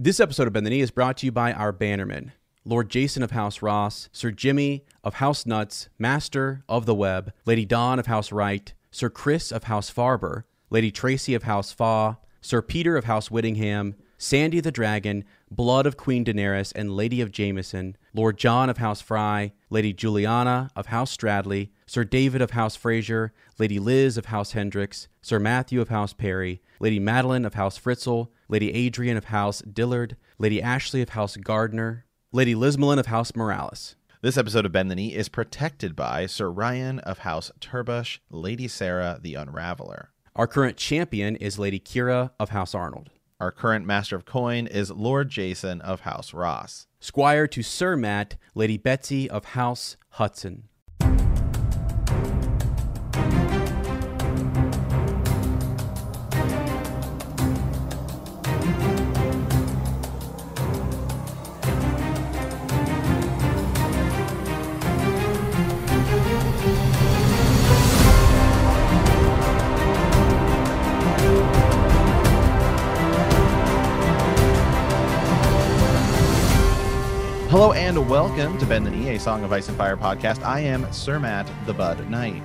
This episode of Bend the Knee is brought to you by our bannermen Lord Jason of House Ross, Sir Jimmy of House Nuts, Master of the Web, Lady Dawn of House Wright, Sir Chris of House Farber, Lady Tracy of House Faw, Sir Peter of House Whittingham, Sandy the Dragon, Blood of Queen Daenerys and Lady of Jameson, Lord John of House Fry, Lady Juliana of House Stradley, Sir David of House Fraser, Lady Liz of House Hendricks, Sir Matthew of House Perry, Lady Madeline of House Fritzl, Lady Adrian of House Dillard, Lady Ashley of House Gardner, Lady Lismelin of House Morales. This episode of Bend the Knee is protected by Sir Ryan of House Turbush, Lady Sarah the Unraveler. Our current champion is Lady Kira of House Arnold. Our current Master of Coin is Lord Jason of House Ross. Squire to Sir Matt, Lady Betsy of House Hudson. Hello and welcome to Bend the Knee, a Song of Ice and Fire podcast. I am Sir Matt the Bud Knight.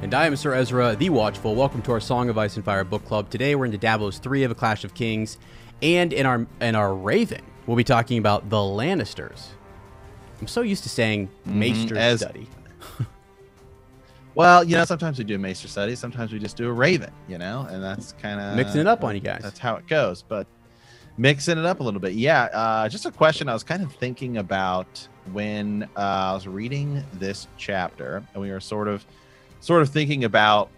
And I am Sir Ezra the Watchful. Welcome to our Song of Ice and Fire book club. Today we're into Davos 3 of A Clash of Kings. And in our in our Raven, we'll be talking about the Lannisters. I'm so used to saying mm-hmm. Maester as- study. Well, you know, sometimes we do Maester study, sometimes we just do a Raven, you know, and that's kind of Mixing it up on you guys. That's how it goes. But mixing it up a little bit, yeah. Uh, just a question I was kind of thinking about when uh, I was reading this chapter, and we were sort of, sort of thinking about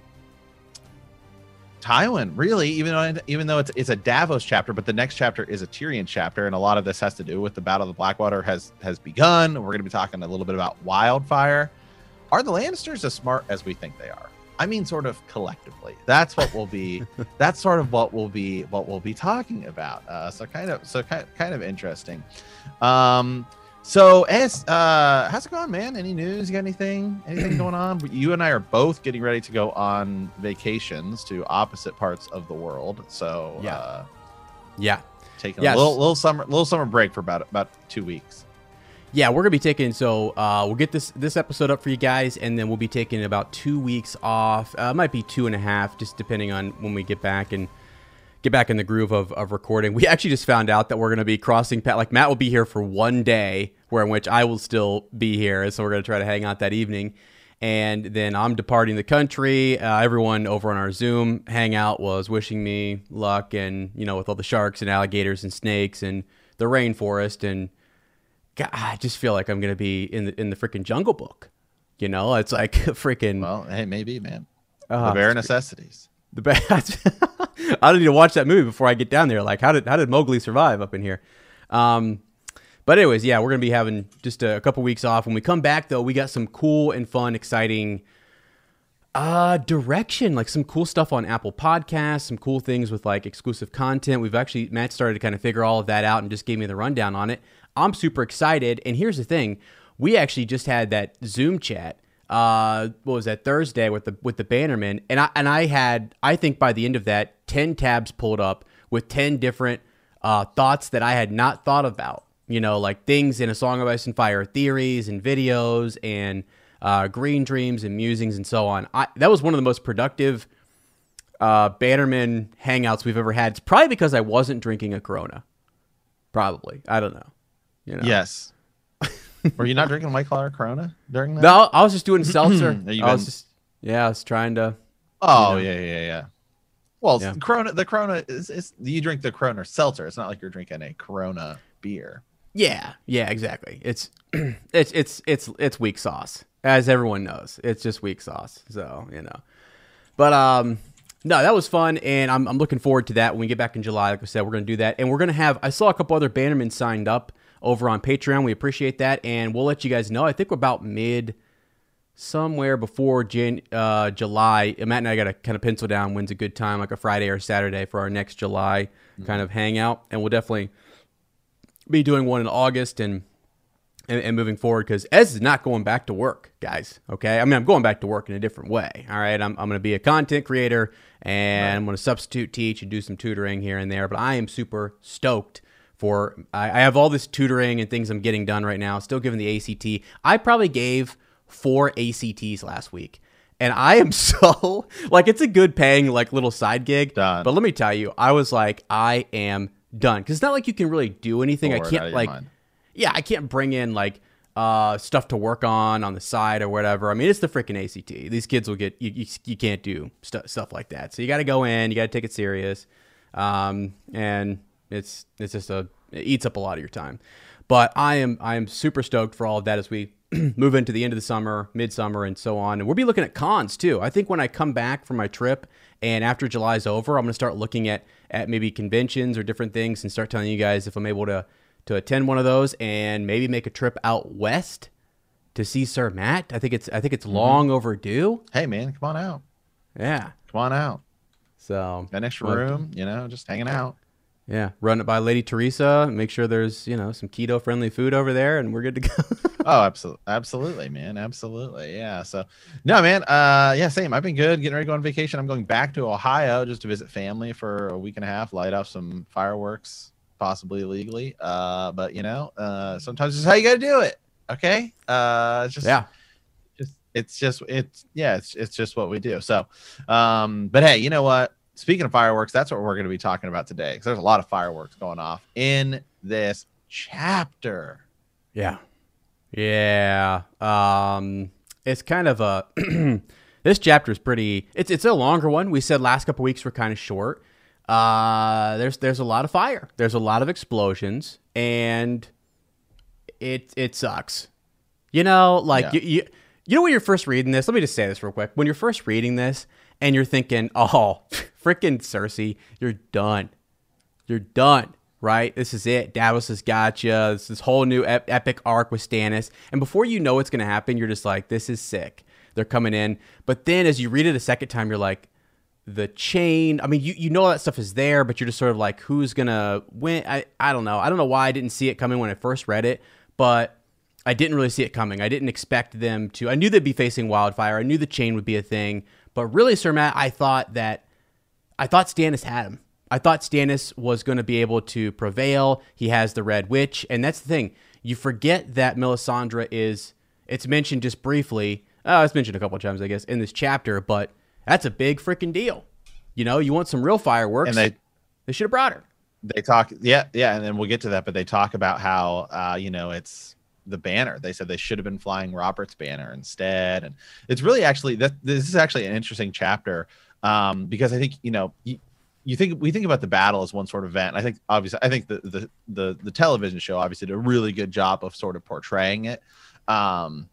Tywin, really, even though even though it's it's a Davos chapter, but the next chapter is a Tyrion chapter, and a lot of this has to do with the Battle of the Blackwater has has begun. We're going to be talking a little bit about Wildfire. Are the Lannisters as smart as we think they are? I mean, sort of collectively. That's what we'll be. that's sort of what we'll be. What we'll be talking about. Uh, so kind of. So kind kind of interesting. Um. So, as uh, how's it going, man? Any news? You got anything? Anything going on? You and I are both getting ready to go on vacations to opposite parts of the world. So, Yeah. uh, Yeah. taking Yes. a little little summer little summer break for about about two weeks. Yeah, we're gonna be taking so uh, we'll get this this episode up for you guys, and then we'll be taking about two weeks off. Uh, might be two and a half, just depending on when we get back and get back in the groove of, of recording. We actually just found out that we're gonna be crossing pat. Like Matt will be here for one day, where in which I will still be here, so we're gonna try to hang out that evening. And then I'm departing the country. Uh, everyone over on our Zoom hangout was wishing me luck, and you know, with all the sharks and alligators and snakes and the rainforest and God, I just feel like I'm gonna be in the in the freaking Jungle Book. You know, it's like freaking Well, hey, maybe, man. Ah, the bare necessities. the bare. I don't need to watch that movie before I get down there. Like, how did how did Mowgli survive up in here? Um, but anyways, yeah, we're gonna be having just a, couple weeks off. When we come back, though, we got some cool and fun, exciting uh direction like some cool stuff on apple podcasts some cool things with like exclusive content we've actually matt started to kind of figure all of that out and just gave me the rundown on it i'm super excited and here's the thing we actually just had that zoom chat uh what was that thursday with the with the bannerman and i and i had i think by the end of that 10 tabs pulled up with 10 different uh thoughts that i had not thought about you know like things in a song of ice and fire theories and videos and uh, green dreams and musings and so on. I, that was one of the most productive uh, Bannerman hangouts we've ever had. It's probably because I wasn't drinking a Corona. Probably. I don't know. You know? Yes. Were you not drinking White Claw or Corona during that? No, I was just doing seltzer. I was just, yeah, I was trying to. Oh you know. yeah, yeah, yeah. Well, Yeah. Corona. The Corona is, is you drink the Corona seltzer. It's not like you're drinking a Corona beer. Yeah, yeah, exactly. It's it's it's it's it's weak sauce, as everyone knows. It's just weak sauce. So you know, but um, no, that was fun, and I'm I'm looking forward to that when we get back in July. Like I said, we're gonna do that, and we're gonna have. I saw a couple other Bannermen signed up over on Patreon. We appreciate that, and we'll let you guys know. I think we're about mid. Somewhere before Jan- uh, July, Matt and I got to kind of pencil down when's a good time, like a Friday or Saturday for our next July kind of hangout, and we'll definitely be doing one in August and and, and moving forward because Ez is not going back to work, guys. Okay, I mean I'm going back to work in a different way. All right, I'm I'm going to be a content creator and I'm going to substitute teach and do some tutoring here and there. But I am super stoked for I, I have all this tutoring and things I'm getting done right now. Still giving the ACT. I probably gave four ACTs last week. And I am so like it's a good paying like little side gig. Done. But let me tell you, I was like, I am done. Cause it's not like you can really do anything. Bored I can't like mind. yeah, I can't bring in like uh, stuff to work on on the side or whatever. I mean, it's the freaking ACT. These kids will get you. You, you can't do stu- stuff like that. So you got to go in. You got to take it serious, um, and it's it's just a it eats up a lot of your time. But I am I am super stoked for all of that as we move into the end of the summer, midsummer, and so on. And we'll be looking at cons too. I think when I come back from my trip and after July's over, I'm going to start looking at at maybe conventions or different things and start telling you guys if I'm able to to attend one of those and maybe make a trip out west to see Sir Matt. I think it's I think it's mm-hmm. long overdue. Hey man, come on out. Yeah. Come on out. So Got an extra room, you know, just hanging out. Yeah, run it by Lady Teresa. Make sure there's you know some keto friendly food over there, and we're good to go. Oh, absolutely, absolutely, man, absolutely, yeah. So, no, man, uh, yeah, same. I've been good, getting ready to go on vacation. I'm going back to Ohio just to visit family for a week and a half, light off some fireworks, possibly illegally. Uh, but you know, uh, sometimes it's how you got to do it. Okay, uh, it's just yeah, just it's just it's yeah it's it's just what we do so um but hey you know what speaking of fireworks that's what we're going to be talking about today because there's a lot of fireworks going off in this chapter yeah, yeah. Um, it's kind of a this chapter is pretty. It's it's a longer one. We said last couple weeks were kind of short. Uh, there's there's a lot of fire. There's a lot of explosions, and it it sucks. You know, like Yeah. you, you you know when you're first reading this. Let me just say this real quick. When you're first reading this and you're thinking, "Oh, freaking Cersei, you're done. You're done." Right? This is it. Davos has got you. This this whole new ep- epic arc with Stannis, and before you know what's going to happen, you're just like, "This is sick." They're coming in, but then as you read it a second time, you're like, the chain. I mean, you, you know that stuff is there, but you're just sort of like, who's gonna win? I, I don't know. I don't know why I didn't see it coming when I first read it, but I didn't really see it coming. I didn't expect them to. I knew they'd be facing wildfire. I knew the chain would be a thing, but really, Sir Matt, I thought that I thought Stannis had him. I thought Stannis was going to be able to prevail. He has the Red Witch, and that's the thing. You forget that Melisandre is. It's mentioned just briefly. Oh, it's mentioned a couple of times, I guess, in this chapter, but that's a big freaking deal. You know, you want some real fireworks. and they they should have brought her. they talk yeah yeah and then we'll get to that but they talk about how uh you know it's the banner. They said they should have been flying robert's banner instead. And it's really actually that this is actually an interesting chapter um because i think you know you, you think we think about the battle as one sort of event. I think obviously i think the the the, the television show obviously did a really good job of sort of portraying it. Um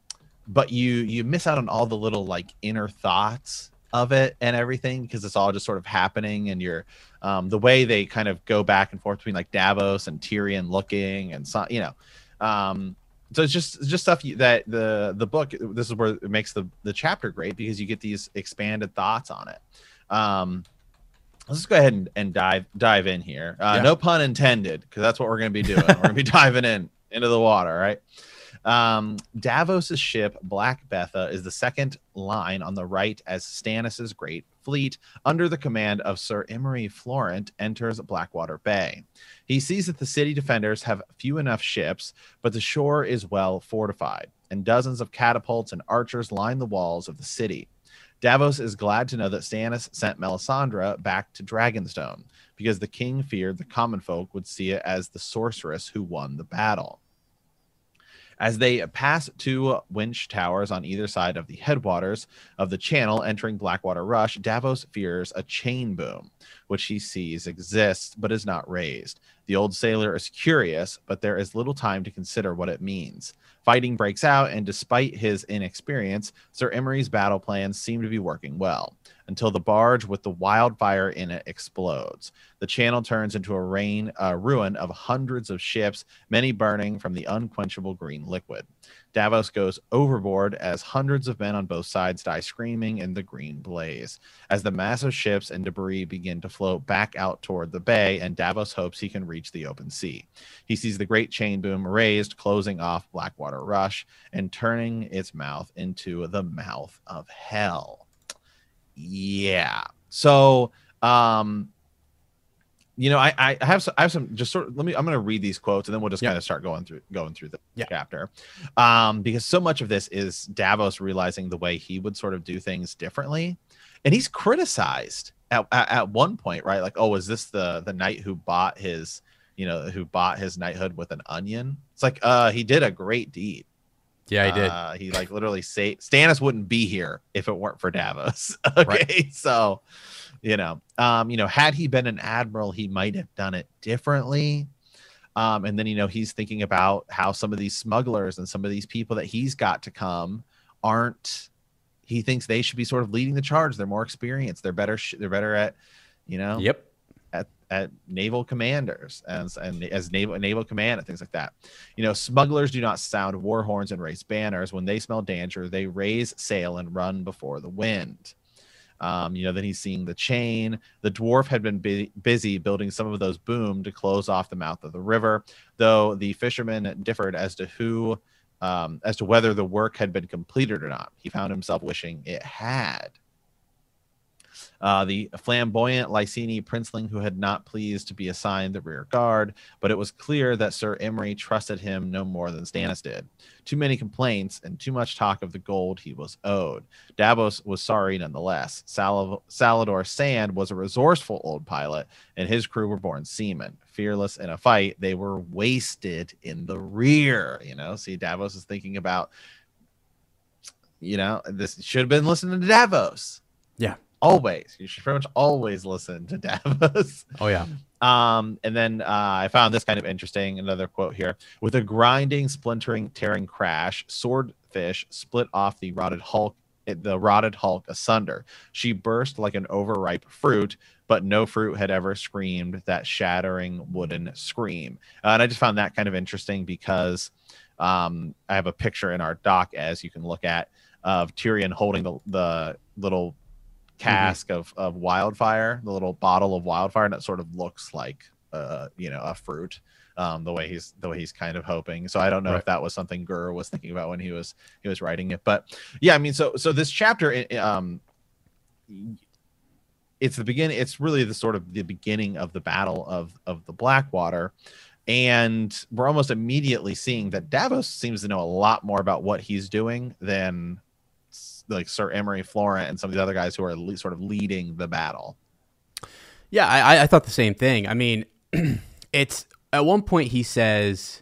but you you miss out on all the little like inner thoughts of it and everything because it's all just sort of happening and you're um, the way they kind of go back and forth between like Davos and Tyrion looking and so you know um, so it's just just stuff that the the book this is where it makes the the chapter great because you get these expanded thoughts on it. Um let's just go ahead and, and dive dive in here. Uh, Yeah. no pun intended because that's what we're going to be doing. We're going to be diving in into the water right um, Davos's ship, Black Betha, is the second line on the right as Stannis's great fleet, under the command of Sir Imry Florent, enters Blackwater Bay. He sees that the city defenders have few enough ships, but the shore is well fortified, and dozens of catapults and archers line the walls of the city. Davos is glad to know that Stannis sent Melisandre back to Dragonstone, because the king feared the common folk would see it as the sorceress who won the battle. As they pass two winch towers on either side of the headwaters of the channel entering Blackwater Rush, Davos fears a chain boom, which he sees exists but is not raised. The old sailor is curious, but there is little time to consider what it means. Fighting breaks out, and despite his inexperience, Sir Imry's battle plans seem to be working well until the barge with the wildfire in it explodes. The channel turns into a rain, uh, ruin of hundreds of ships, many burning from the unquenchable green liquid. Davos goes overboard as hundreds of men on both sides die screaming in the green blaze. As the massive ships and debris begin to float back out toward the bay, and Davos hopes he can reach the open sea. He sees the great chain boom raised, closing off Blackwater Rush and turning its mouth into the mouth of hell. Yeah. So, um, you know, I I have some, I have some just sort of let me I'm going to read these quotes and then we'll just Yeah. kind of start going through going through the Yeah. chapter, um, because so much of this is Davos realizing the way he would sort of do things differently, and he's criticized at, at, at one point, right? Like, oh, is this the the knight who bought his you know who bought his knighthood with an onion? It's like, uh, he did a great deed. Yeah, he did. Uh, he like literally say Stannis wouldn't be here if it weren't for Davos. okay, so you know, um, you know, had he been an admiral, he might have done it differently. Um, and then you know he's thinking about how some of these smugglers and some of these people that he's got to come aren't. He thinks they should be sort of leading the charge. They're more experienced. They're better. Sh- they're better at, you know, yep. at, at naval commanders and, and as naval naval command and things like that. You know, smugglers do not sound war horns and raise banners. When they smell danger, they raise sail and run before the wind. Um, you know, then he's seeing the chain. The dwarf had been bu- busy building some of those boom to close off the mouth of the river, though the fishermen differed as to who, um, as to whether the work had been completed or not. He found himself wishing it had. Uh, the flamboyant Lyseni princeling who had not pleased to be assigned the rear guard, but it was clear that Sir Imry trusted him no more than Stannis did. Too many complaints and too much talk of the gold he was owed. Davos was sorry nonetheless. Sal- Salladhor Saan was a resourceful old pilot, and his crew were born seamen. Fearless in a fight, they were wasted in the rear. You know, see, Davos is thinking about, you know, this should have been listening to Davos. Yeah. Always. You should pretty much always listen to Davos. Oh yeah. Um, and then uh, I found this kind of interesting. Another quote here: "With a grinding, splintering, tearing crash, swordfish split off the rotted hulk, the rotted hulk asunder. She burst like an overripe fruit, but no fruit had ever screamed that shattering wooden scream." Uh, and I just found that kind of interesting because um, I have a picture in our doc, as you can look at, of Tyrion holding the the little cask of, of wildfire, the little bottle of wildfire, and it sort of looks like uh, you know, a fruit. Um, the way he's the way he's kind of hoping. So I don't know Right. if that was something Gurr was thinking about when he was he was writing it. But yeah, I mean, so so this chapter, um, it's the beginning. It's really the sort of the beginning of the battle of of the Blackwater, and we're almost immediately seeing that Davos seems to know a lot more about what he's doing than like Sir Imry Florent and some of the other guys who are le- sort of leading the battle. Yeah, I, I- thought the same thing. I mean, it's at one point he says,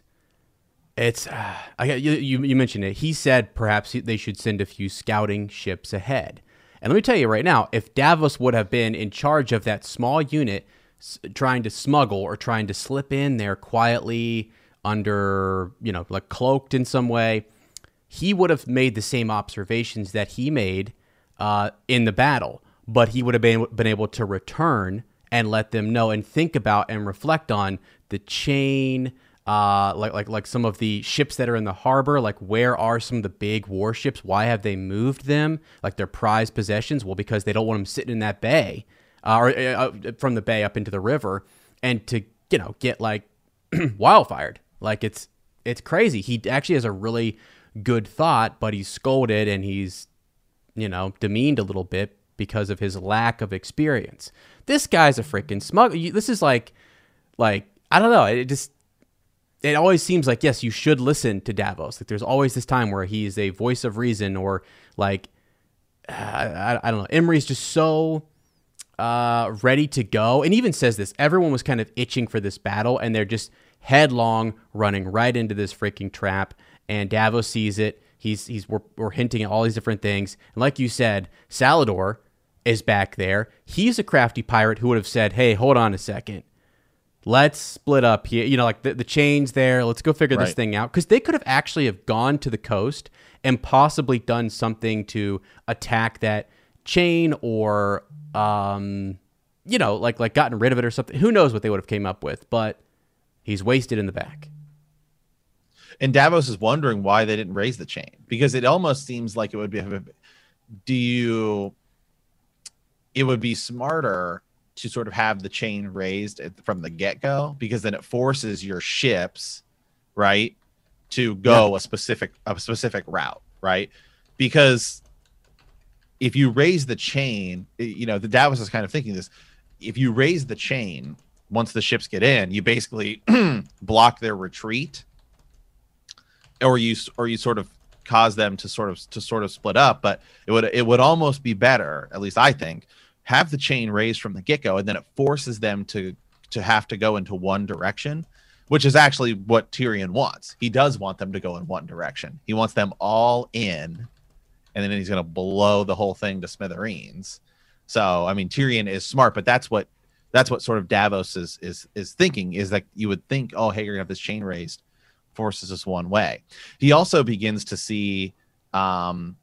"It's." Uh, I you. You mentioned it. He said perhaps they should send a few scouting ships ahead. And let me tell you right now, if Davos would have been in charge of that small unit, s- trying to smuggle or trying to slip in there quietly under, you know, like cloaked in some way, he would have made the same observations that he made uh, in the battle, but he would have been, been able to return and let them know and think about and reflect on the chain, uh, like like like some of the ships that are in the harbor. Like where are some of the big warships? Why have they moved them? Like their prized possessions? Well, because they don't want them sitting in that bay, uh, or uh, from the bay up into the river, and to you know get like wildfired. Like it's it's crazy. He actually has a really good thought, but he's scolded and he's you know demeaned a little bit because of his lack of experience. This guy's a freaking smug. This is like like I don't know. It just it always seems like yes, you should listen to Davos. Like there's always this time where he is a voice of reason or like I, I, I don't know. Imry's just so uh, ready to go, and even says this. Everyone was kind of itching for this battle, and they're just headlong running right into this freaking trap. And Davos sees it. He's he's we're, we're hinting at all these different things, and like you said, Salladhor is back there. He's a crafty pirate who would have said, "Hey, hold on a second. Let's split up here. You know like the, the chains there. Let's go figure this thing out. Because they could have actually have gone to the coast and possibly done something to attack that chain or um you know like like gotten rid of it or something. Who knows what they would have came up with but he's wasted in the back And Davos is wondering why they didn't raise the chain because it almost seems like it would be. Do you? It would be smarter to sort of have the chain raised at, from the get go because then it forces your ships, right, to go a specific a specific route, right? Because if you raise the chain, you know, the Davos is kind of thinking this. If you raise the chain, once the ships get in, you basically block their retreat, or you or you sort of cause them to sort of to sort of split up. But it would it would almost be better, at least I think, have the chain raised from the get go, and then it forces them to to have to go into one direction, which is actually what Tyrion wants. He does want them to go in one direction. He wants them all in, and then he's going to blow the whole thing to smithereens. So I mean, Tyrion is smart, but that's what that's what sort of Davos is is is thinking is that you would think, oh, hey, you're gonna have this chain raised, forces us one way. He also begins to see, um,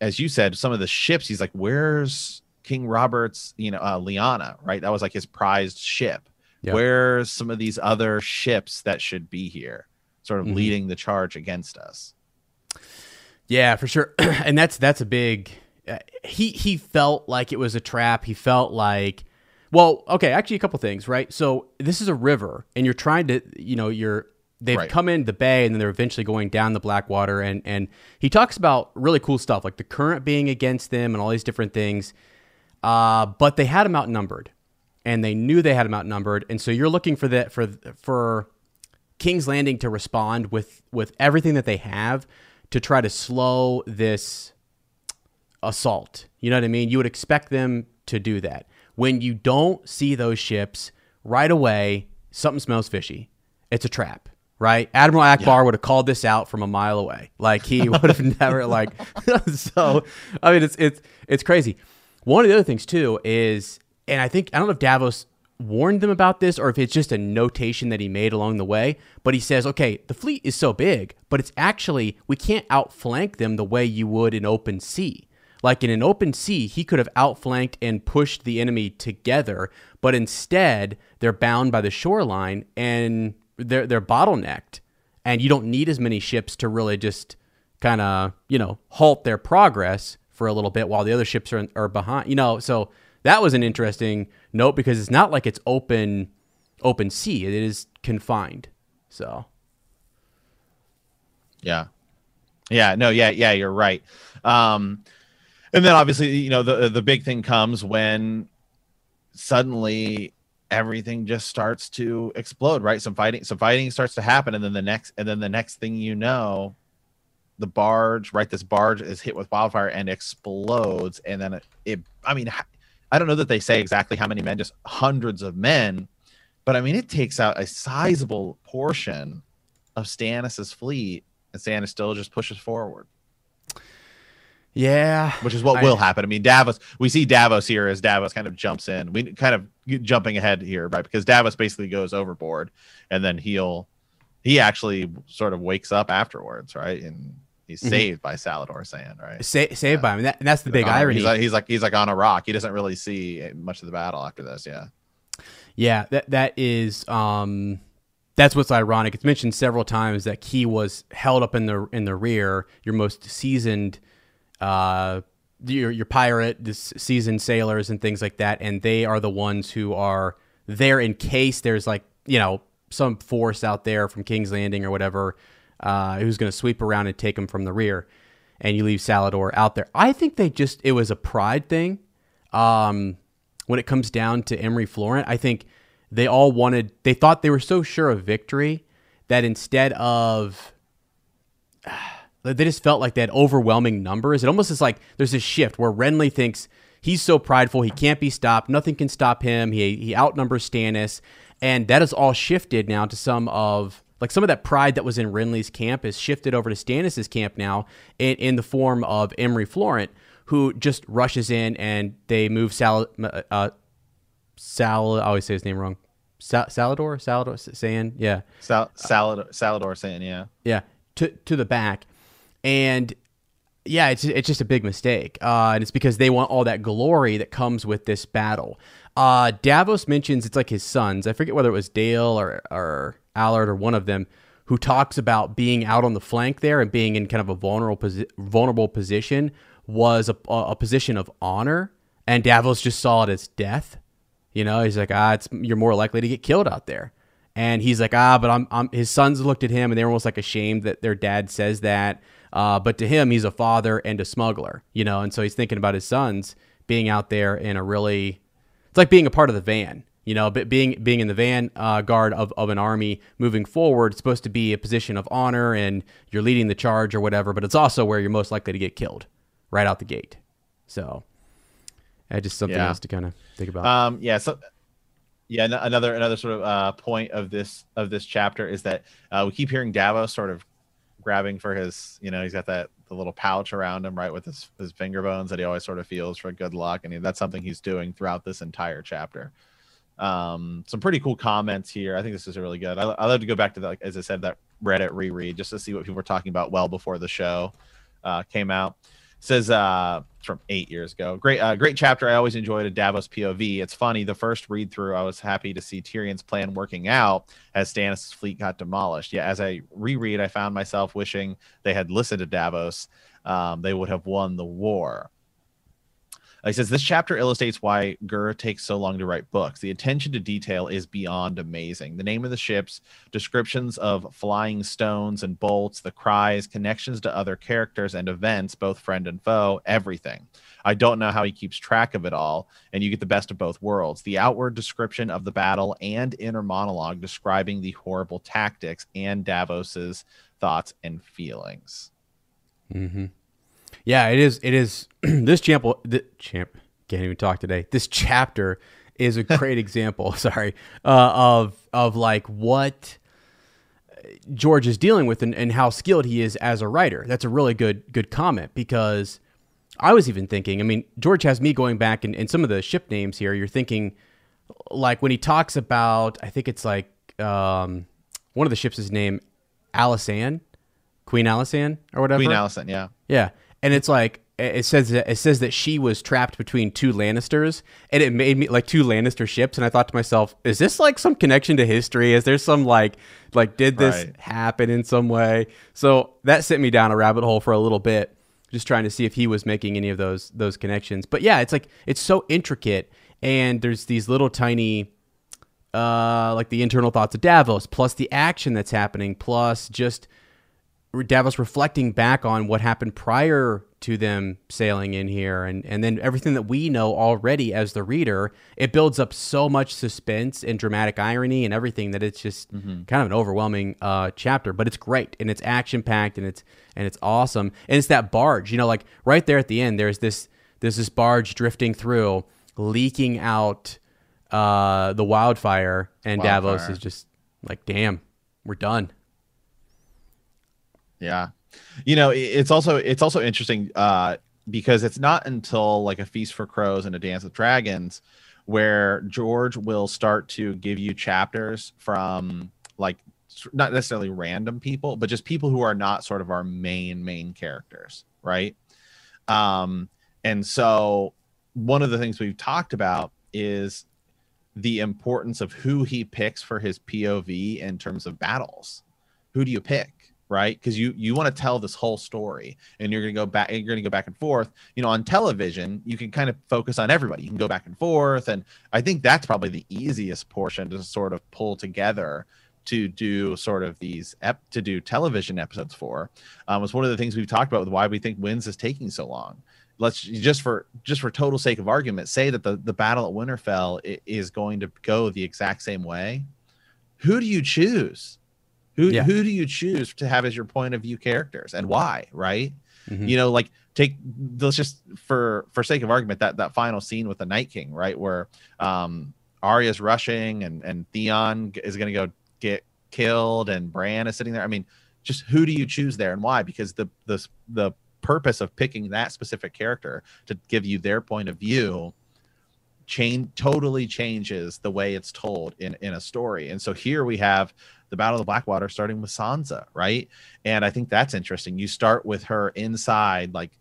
as you said, some of the ships. He's like, where's King Robert's, you know, uh, Lyanna, right? That was like his prized ship. Yep. Where's some of these other ships that should be here, sort of mm-hmm. leading the charge against us? Yeah, for sure. and that's that's a big. Uh, he he felt like it was a trap. He felt like, well, okay, actually a couple things, right? So this is a river, and you're trying to, you know, you're they've right. come in the bay and then they're eventually going down the Blackwater and and he talks about really cool stuff like the current being against them and all these different things. Uh, but they had them outnumbered, and they knew they had them outnumbered, and so you're looking for that for for King's Landing to respond with with everything that they have to try to slow this assault. You know what I mean? You would expect them to do that. When you don't see those ships right away, something smells fishy. It's a trap right? Admiral Ackbar yeah. would have called this out from a mile away. Like he would have never like so I mean it's it's it's crazy. One of the other things too is and I think I don't know if Davos warned them about this or if it's just a notation that he made along the way, but he says, "Okay, the fleet is so big, but it's actually we can't outflank them the way you would in open sea." Like in an open sea, he could have outflanked and pushed the enemy together, but instead they're bound by the shoreline and they're they're bottlenecked, and you don't need as many ships to really just kind of you know halt their progress for a little bit while the other ships are are behind. You know, so that was an interesting note because it's not like it's open open sea; it is confined. So, yeah, yeah, no, yeah, yeah, you're right. Um, and then obviously, you know, the the big thing comes when suddenly everything just starts to explode right? Some fighting some fighting starts to happen and then the next and then the next thing you know the barge right this barge is hit with wildfire and explodes and then it, it i mean i don't know that they say exactly how many men just hundreds of men but i mean it takes out a sizable portion of stannis's fleet and stannis still just pushes forward yeah, which is what I, will happen. I mean, Davos. We see Davos here as Davos kind of jumps in. We kind of jumping ahead here, right? Because Davos basically goes overboard, and then he'll he actually sort of wakes up afterwards, right? And he's mm-hmm. saved by Salladhor Saan, right? Sa- saved yeah. by him, and, that, and that's the big irony. He's like, he's like he's like on a rock. He doesn't really see much of the battle after this. Yeah, yeah. That that is. um that's what's ironic. It's mentioned several times that he was held up in the in the rear. Your most seasoned uh, your your pirate, this seasoned sailors and things like that, and they are the ones who are there in case there's like you know some force out there from King's Landing or whatever uh, who's going to sweep around and take them from the rear, and you leave Salladhor out there. I think they just it was a pride thing. Um, when it comes down to Imry Florent, I think they all wanted they thought they were so sure of victory that instead of they just felt like they had overwhelming numbers. It almost is like there's this shift where Renly thinks he's so prideful, he can't be stopped, nothing can stop him. He he outnumbers Stannis, and that has all shifted now to some of like some of that pride that was in Renly's camp is shifted over to Stannis's camp now in, in the form of Imry Florent, who just rushes in and they move Sal uh, Sal. I always say his name wrong. Sal- Salladhor, Salladhor, Saan, yeah. Sal- Salladhor, Salladhor, Saan, yeah. Yeah, to to the back, and yeah, it's it's just a big mistake, uh, and it's because they want all that glory that comes with this battle. Uh, Davos mentions it's like his sons. I forget whether it was Dale or or Allard or one of them who talks about being out on the flank there and being in kind of a vulnerable posi- vulnerable position was a, a position of honor, and Davos just saw it as death. You know, he's like, ah, it's you're more likely to get killed out there. And he's like, ah, but I'm, I'm. His sons looked at him and they're almost like ashamed that their dad says that. Uh, but to him, he's a father and a smuggler, you know, and so he's thinking about his sons being out there in a really, it's like being a part of the van, You know, but being being in the vanguard uh, of, of an army moving forward, it's supposed to be a position of honor and you're leading the charge or whatever, but it's also where you're most likely to get killed right out the gate. So, uh, just something yeah. else to kind of think about. Um, yeah. So, yeah, another another sort of uh, point of this of this chapter is that uh, we keep hearing Davos sort of grabbing for his, you know, he's got that the little pouch around him, right, with his his finger bones that he always sort of feels for good luck, and he, that's something he's doing throughout this entire chapter. Um, some pretty cool comments here. I think this is really good. I, I love to go back to that, as I said, that Reddit reread just to see what people were talking about well before the show uh, came out. Says uh, from eight years ago. Great, uh, great chapter. I always enjoyed a Davos POV. It's funny. The first read through, I was happy to see Tyrion's plan working out as Stannis' fleet got demolished. Yeah, as I reread, I found myself wishing they had listened to Davos. Um, they would have won the war. He says this chapter illustrates why Gurr takes so long to write books. The attention to detail is beyond amazing. The name of the ships, descriptions of flying stones and bolts, the cries, connections to other characters and events, both friend and foe, everything. I don't know how he keeps track of it all, and you get the best of both worlds. The outward description of the battle and inner monologue describing the horrible tactics and Davos's thoughts and feelings. Mm-hmm. Yeah, it is. It is. this champ, the champ can't even talk today. This chapter is a great example. Sorry, uh, of of like what George is dealing with and, and how skilled he is as a writer. That's a really good good comment because I was even thinking. I mean, George has me going back and, and some of the ship names here. You're thinking like when he talks about, I think it's like um, one of the ships is named Alysanne, Queen Alysanne or whatever. Queen Alysanne, yeah, yeah and it's like it says that it says that she was trapped between two Lannisters, and it made me like two Lannister ships, and I thought to myself, is this like some connection to history? Is there some like like did this right. happen in some way? So that sent me down a rabbit hole for a little bit, just trying to see if he was making any of those those connections. But yeah, it's like it's so intricate, and there's these little tiny. Uh, like the internal thoughts of Davos, plus the action that's happening, plus just Davos reflecting back on what happened prior to them sailing in here and, and then everything that we know already as the reader, it builds up so much suspense and dramatic irony and everything that it's just mm-hmm. kind of an overwhelming uh, chapter. But it's great and it's action packed and it's and it's awesome. And it's that barge, you know, like right there at the end, there's this there's this barge drifting through, leaking out uh, the wildfire, and wildfire. Davos is just like, damn, we're done. Yeah. You know, it's also it's also interesting uh because it's not until like a feast for crows and a dance with dragons where George will start to give you chapters from like not necessarily random people, but just people who are not sort of our main main characters, right? Um and so one of the things we've talked about is the importance of who he picks for his POV in terms of battles. Who do you pick? Right? Because you you want to tell this whole story and you're going to go back you're going to go back and forth. You know on television you can kind of focus on everybody. You can go back and forth and i think that's probably the easiest portion to sort of pull together to do sort of these ep to do television episodes for um was one of the things we've talked about with why we think Winds is taking so long. Let's just for just for total sake of argument say that the the battle at winterfell is going to go the exact same way. Who do you choose who yeah. who do you choose to have as your point of view characters and why? Right? Mm-hmm. You know, like take let's just for for sake of argument that that final scene with the Night King, right, where um Arya's rushing and and Theon is going to go get killed and Bran is sitting there. I mean, just who do you choose there and why? Because the the the purpose of picking that specific character to give you their point of view change totally changes the way it's told in in a story. And so here we have the Battle of the Blackwater starting with Sansa, right? And I think that's interesting. You start with her inside, like,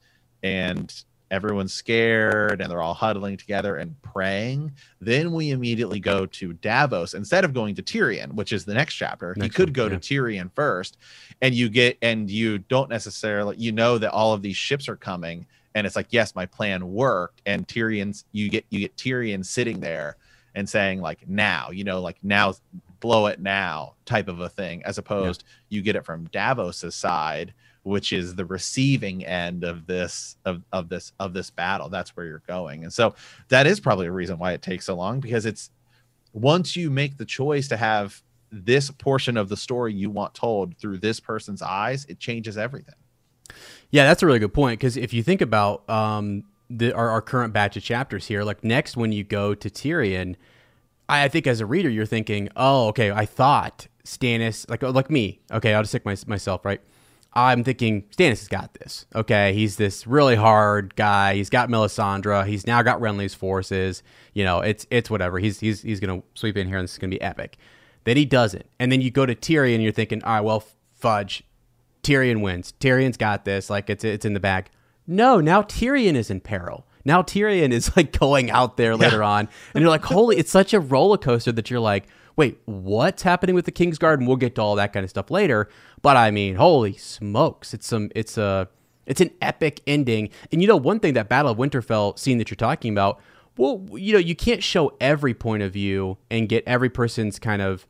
and everyone's scared and they're all huddling together and praying. Then we immediately go to Davos instead of going to Tyrion, which is the next chapter. Next you could one, go yeah. to Tyrion first, and you get and you don't necessarily you know that all of these ships are coming, and it's like yes, my plan worked. And Tyrion's you get you get Tyrion sitting there and saying like now, you know, like now blow it now type of a thing, as opposed yeah. you get it from Davos's side, which is the receiving end of this of, of this of this battle. That's where you're going. And so that is probably a reason why it takes so long because it's once you make the choice to have this portion of the story you want told through this person's eyes, it changes everything. Yeah, that's a really good point because if you think about um, the, our, our current batch of chapters here, like next when you go to Tyrion, I, I think as a reader you're thinking, oh, okay, I thought Stannis, like like me, okay, I'll just take my, myself right. I'm thinking Stannis has got this. Okay, he's this really hard guy. He's got Melisandre. He's now got Renly's forces. You know, it's it's whatever. He's he's he's gonna sweep in here and this is gonna be epic. Then he doesn't, and then you go to Tyrion. and You're thinking, all right, well, fudge. Tyrion wins. Tyrion's got this. Like it's it's in the bag. No, now Tyrion is in peril. Now Tyrion is like going out there later yeah. on, and you're like, holy! It's such a roller coaster that you're like, wait, what's happening with the Kingsguard? And we'll get to all that kind of stuff later. But I mean, holy smokes! It's some it's a it's an epic ending. And you know, one thing that Battle of Winterfell scene that you're talking about, well, you know, you can't show every point of view and get every person's kind of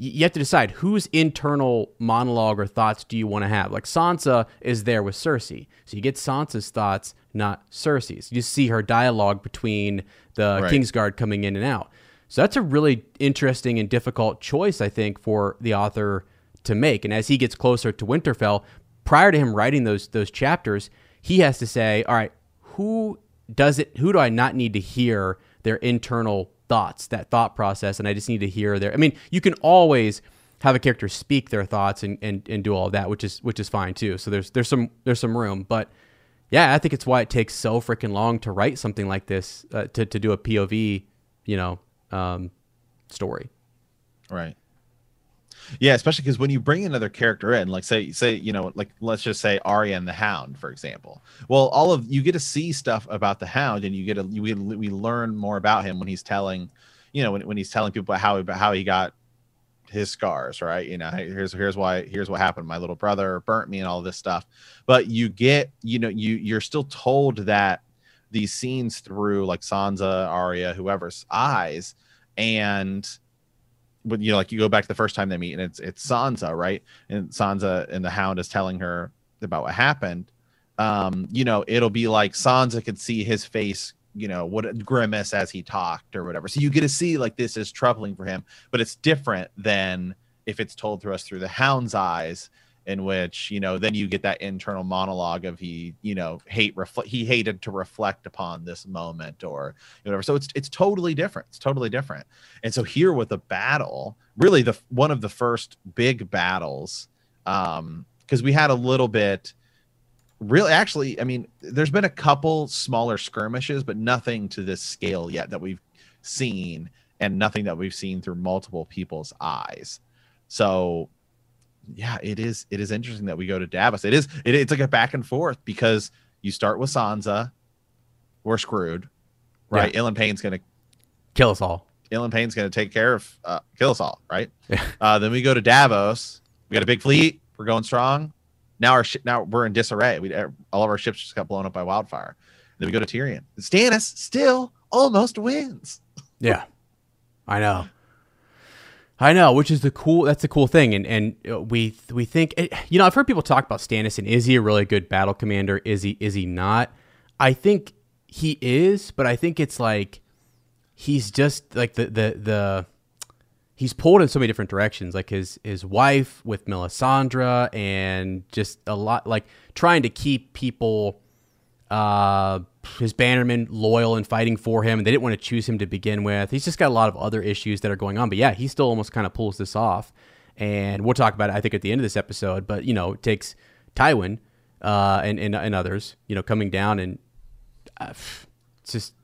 you have to decide whose internal monologue or thoughts do you want to have. Like Sansa is there with Cersei, so you get Sansa's thoughts, not Cersei's. You see her dialogue between the right. Kingsguard coming in and out. So that's a really interesting and difficult choice, I think, for the author to make. And as he gets closer to Winterfell, prior to him writing those those chapters, he has to say, all right, who does it? Who do I not need to hear their internal thoughts, that thought process, and I just need to hear their. I mean, you can always have a character speak their thoughts and, and, and do all of that, which is which is fine too. So there's there's some there's some room, but yeah, I think it's why it takes so freaking long to write something like this uh, to to do a POV, you know, um, story. Right. Yeah, especially because when you bring another character in, like say say you know like let's just say Arya and the Hound, for example. Well, all of you get to see stuff about the Hound, and you get to we we learn more about him when he's telling, you know, when, when he's telling people how about how he got his scars, right? You know, here's here's why here's what happened. My little brother burnt me and all this stuff. But you get, you know, you you're still told that these scenes through like Sansa, Arya, whoever's eyes, and but you know, like you go back to the first time they meet, and it's it's Sansa, right? And Sansa and the Hound is telling her about what happened. Um, you know, it'll be like Sansa could see his face, you know, what grimace as he talked or whatever. So you get to see like this is troubling for him, but it's different than if it's told to us through the Hound's eyes in which you know then you get that internal monologue of he you know hate reflect he hated to reflect upon this moment or whatever. So it's it's totally different. It's totally different. And so here with the battle really the one of the first big battles um because we had a little bit really actually i mean there's been a couple smaller skirmishes but nothing to this scale yet that we've seen and nothing that we've seen through multiple people's eyes. So yeah, it is. It is interesting that we go to Davos. It is. It, it's like a back and forth because you start with Sansa, we're screwed, right? Yeah. Payne's gonna kill us all. Ilyn Payne's gonna take care of uh, kill us all, right? Yeah. Uh, then we go to Davos. We got a big fleet. We're going strong. Now our sh- now we're in disarray. We all of our ships just got blown up by wildfire. Then we go to Tyrion. Stannis still almost wins. Yeah, I know. I know, which is the cool. That's the cool thing, and and uh, we we think eh, you know I've heard people talk about Stannis and is he a really good battle commander? Is he is he not? I think he is, but I think it's like he's just like the the the he's pulled in so many different directions, like his his wife with Melisandre, and just a lot like trying to keep people uh, his bannermen loyal and fighting for him, and they didn't want to choose him to begin with. He's just got a lot of other issues that are going on. But yeah, he still almost kind of pulls this off. And we'll talk about it, I think, at the end of this episode. But, you know, it takes Tywin uh, and, and, and others, you know, coming down. And uh, it's just,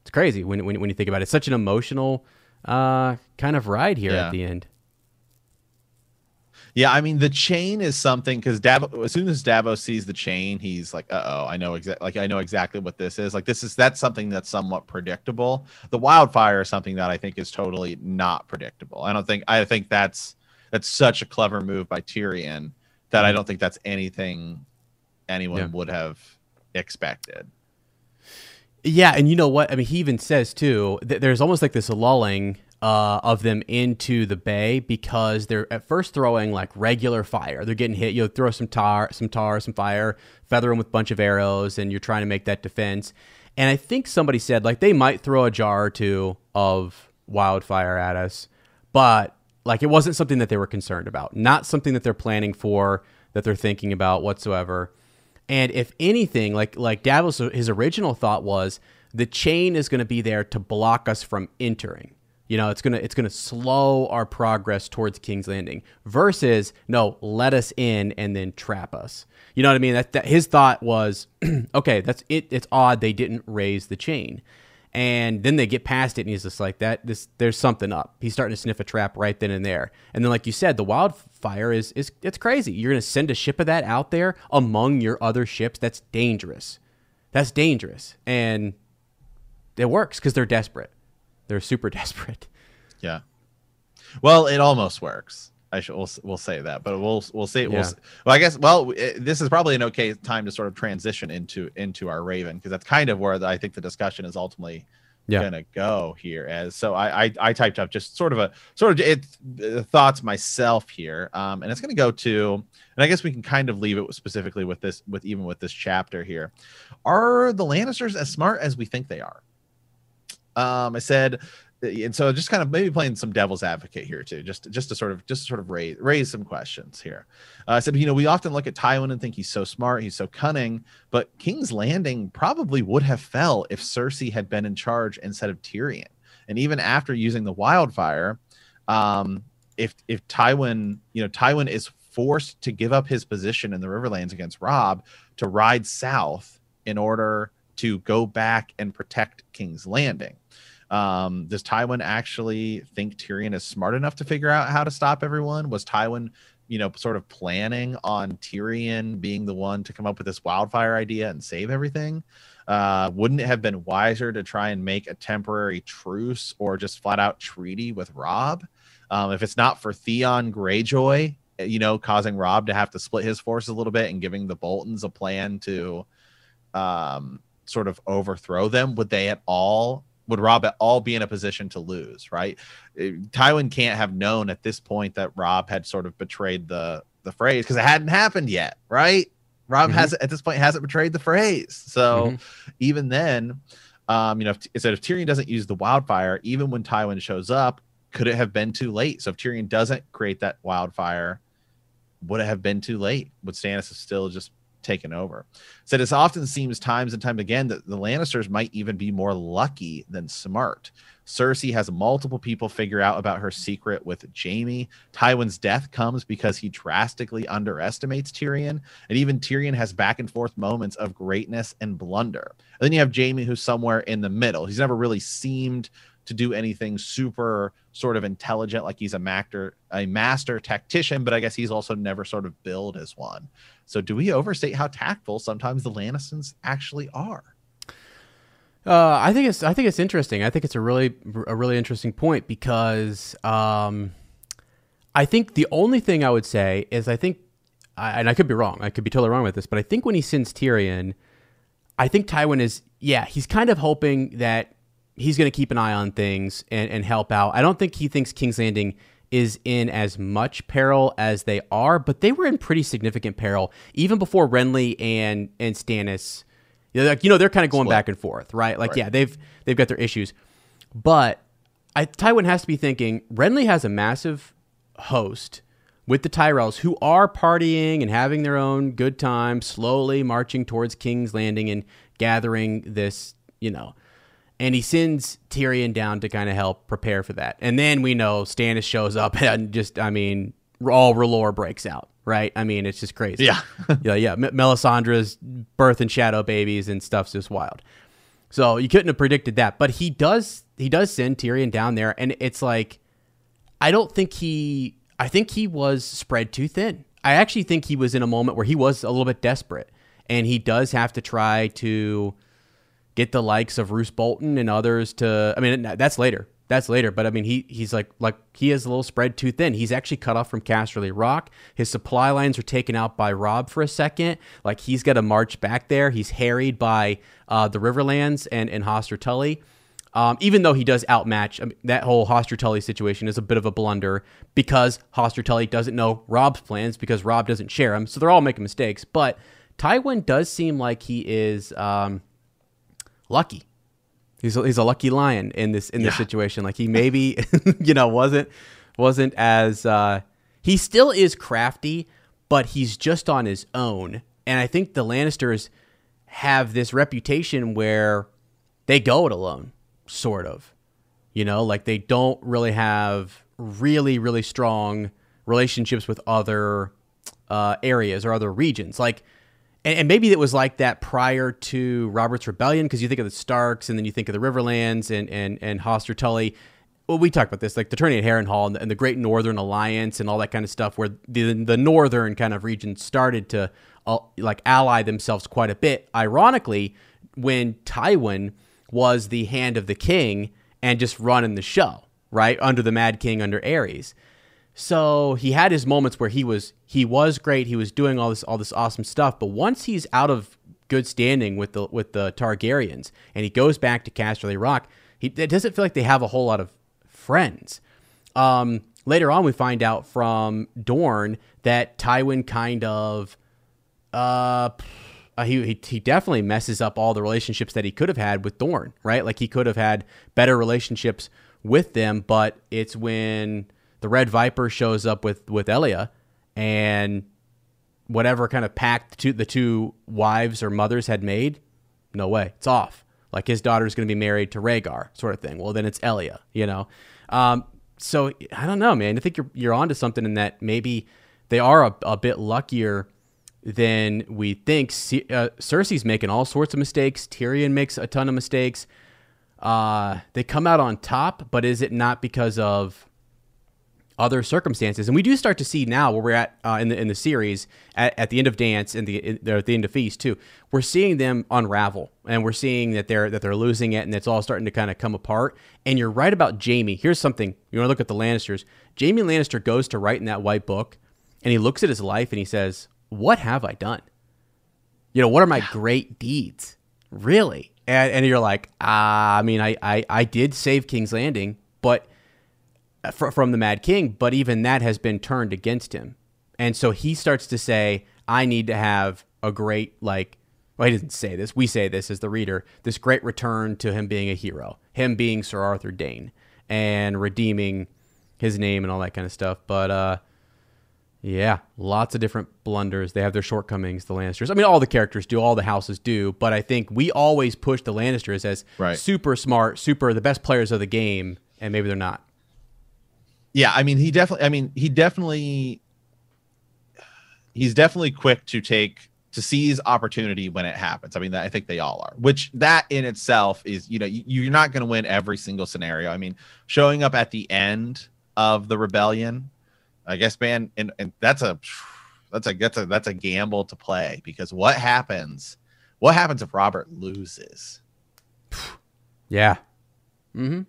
it's crazy when, when, when you think about it. It's such an emotional uh, kind of ride here yeah. at the end. Yeah, I mean the chain is something because Davos. As soon as Davo sees the chain, he's like, "Uh oh, I know exactly. Like I know exactly what this is. Like this is that's something that's somewhat predictable. The wildfire is something that I think is totally not predictable. I don't think. I think that's that's such a clever move by Tyrion that I mm-hmm. don't think that's anything anyone yeah. would have expected. Yeah, and you know what? I mean, he even says too that there's almost like this lulling uh, of them into the bay because they're at first throwing like regular fire. They're getting hit. You throw some tar, some tar, some fire, feather them with a bunch of arrows, and you're trying to make that defense. And I think somebody said like they might throw a jar or two of wildfire at us, but like it wasn't something that they were concerned about, not something that they're planning for, that they're thinking about whatsoever. And if anything, like like Davos, his original thought was the chain is going to be there to block us from entering. You know, it's gonna it's gonna slow our progress towards King's Landing. Versus, no, let us in and then trap us. You know what I mean? That, that his thought was, okay, that's it. It's odd they didn't raise the chain. And then they get past it, and he's just like that. This there's something up. He's starting to sniff a trap right then and there. And then, like you said, the wildfire is is it's crazy. You're gonna send a ship of that out there among your other ships. That's dangerous. That's dangerous, and it works because they're desperate. They're super desperate. Yeah. Well, it almost works. I should we'll, we'll say that, but we'll we'll say yeah. we'll well I guess well it, this is probably an okay time to sort of transition into into our Raven because that's kind of where the, I think the discussion is ultimately yeah. gonna go here. As so I, I, I typed up just sort of a sort of it uh, thoughts myself here, um, and it's gonna go to and I guess we can kind of leave it specifically with this with even with this chapter here. Are the Lannisters as smart as we think they are? Um, I said and so just kind of maybe playing some devil's advocate here too, just just to sort of just sort of raise raise some questions here. Uh, I said, you know, we often look at Tywin and think he's so smart, he's so cunning, but King's Landing probably would have fell if Cersei had been in charge instead of Tyrion. And even after using the wildfire, um, if if Tywin, you know, Tywin is forced to give up his position in the Riverlands against Rob to ride south in order to go back and protect King's Landing. Um, does Tywin actually think Tyrion is smart enough to figure out how to stop everyone? Was Tywin, you know, sort of planning on Tyrion being the one to come up with this wildfire idea and save everything? Uh, wouldn't it have been wiser to try and make a temporary truce or just flat out treaty with Rob? Um, if it's not for Theon Greyjoy, you know, causing Rob to have to split his forces a little bit and giving the Boltons a plan to um, sort of overthrow them, would they at all would Rob at all be in a position to lose, right? Uh, Tywin can't have known at this point that Rob had sort of betrayed the the Freys because it hadn't happened yet, right? Rob mm-hmm. has at this point hasn't betrayed the Freys. So mm-hmm. even then, um, you know, if, so if Tyrion doesn't use the wildfire, even when Tywin shows up, could it have been too late? So if Tyrion doesn't create that wildfire, would it have been too late? Would Stannis have still just taken over. Said it often seems times and time again that the Lannisters might even be more lucky than smart. Cersei has multiple people figure out about her secret with Jaime. Tywin's death comes because he drastically underestimates Tyrion, and even Tyrion has back and forth moments of greatness and blunder. And then you have Jaime, who's somewhere in the middle. He's never really seemed to do anything super sort of intelligent like he's a master a master tactician but i guess he's also never sort of billed as one so do we overstate how tactful sometimes the lannisters actually are uh, I think it's I think it's interesting. I think it's a really a really interesting point because um, I think the only thing I would say is I think, and I could be wrong. I could be totally wrong with this, but I think when he sends Tyrion, I think Tywin is yeah he's kind of hoping that he's going to keep an eye on things and, and help out. I don't think he thinks King's Landing is in as much peril as they are, but they were in pretty significant peril even before Renly and and Stannis. You know, like, you know they're kind of going Split. back and forth, right? Like, right. yeah, they've they've got their issues, but I, Tywin has to be thinking Renly has a massive host with the Tyrells who are partying and having their own good time, slowly marching towards King's Landing and gathering this, you know, and he sends Tyrion down to kind of help prepare for that. And then we know Stannis shows up and just, I mean, all R'hllor breaks out, right? I mean, it's just crazy. Yeah, yeah, yeah. M- Melisandre's birth and shadow babies and stuff's just wild. So you couldn't have predicted that, but he does. He does send Tyrion down there, and it's like, I don't think he. I think he was spread too thin. I actually think he was in a moment where he was a little bit desperate, and he does have to try to get the likes of Roose Bolton and others to. I mean, that's later. That's later. But I mean, he he's like like he is a little spread too thin. He's actually cut off from Casterly Rock. His supply lines are taken out by Rob for a second. Like he's got to march back there. He's harried by uh, the Riverlands and and Hoster Tully. Um, even though he does outmatch I mean, that whole Hoster Tully situation is a bit of a blunder because Hoster Tully doesn't know Rob's plans because Rob doesn't share them. So they're all making mistakes. But Tywin does seem like he is. Um, lucky. He's a, he's a lucky lion in this in this Yeah. situation. Like he maybe you know wasn't wasn't as uh, he still is crafty, but he's just on his own. And I think the Lannisters have this reputation where they go it alone, sort of. You know, like they don't really have really really strong relationships with other uh, areas or other regions. Like and, and maybe it was like that prior to Robert's Rebellion because you think of the Starks and then you think of the Riverlands and and and Hoster Tully. Well, we talked about this, like the Tourney at Harrenhal and the, and the Great Northern Alliance and all that kind of stuff, where the the northern kind of region started to uh, like ally themselves quite a bit. Ironically, when Tywin was the hand of the king and just running the show, right under the Mad King under Aerys. So he had his moments where he was he was great. He was doing all this all this awesome stuff. But once he's out of good standing with the with the Targaryens and he goes back to Casterly Rock, he it doesn't feel like they have a whole lot of friends. Um, later on, we find out from Dorn that Tywin kind of uh, uh, he, he he definitely messes up all the relationships that he could have had with Dorn, right? Like he could have had better relationships with them, but it's when the Red Viper shows up with with Elia and whatever kind of pact the two, wives or mothers had made, no way, it's off. Like his daughter's going to be married to Rhaegar, sort of thing. Well, then it's Elia, you know. Um, so I don't know, man. I think you're you're onto something in that maybe they are a, a bit luckier than we think. C- uh, Cersei's making all sorts of mistakes. Tyrion makes a ton of mistakes. Uh, they come out on top, but is it not because of other circumstances? And we do start to see now where we're at uh, in the in the series at, at the end of Dance and the in, at the end of Feast too. We're seeing them unravel, and we're seeing that they're that they're losing it, and it's all starting to kind of come apart. And you're right about Jaime. Here's something you want to look at the Lannisters. Jaime Lannister goes to write in that white book, and he looks at his life and he says, "What have I done? You know, what are my great deeds? Really?" And, and you're like, ah, I mean, I, I, I did save King's Landing, but fr- from the Mad King, but even that has been turned against him. And so he starts to say, I need to have a great, like, well, he doesn't say this. We say this as the reader this great return to him being a hero, him being Sir Arthur Dayne and redeeming his name and all that kind of stuff. But, uh, yeah, lots of different blunders. They have their shortcomings, the Lannisters. I mean, all the characters do, all the houses do, but I think we always push the Lannisters as Right. super smart, super the best players of the game, and maybe they're not. Yeah, I mean, he definitely. I mean, he definitely. He's definitely quick to take to seize opportunity when it happens. I mean, I think they all are. Which that in itself is, you know, you, you're not going to win every single scenario. I mean, showing up at the end of the rebellion, I guess, man, and, and that's a that's a that's a that's a gamble to play because what happens? What happens if Robert loses? Yeah. Mm-hmm.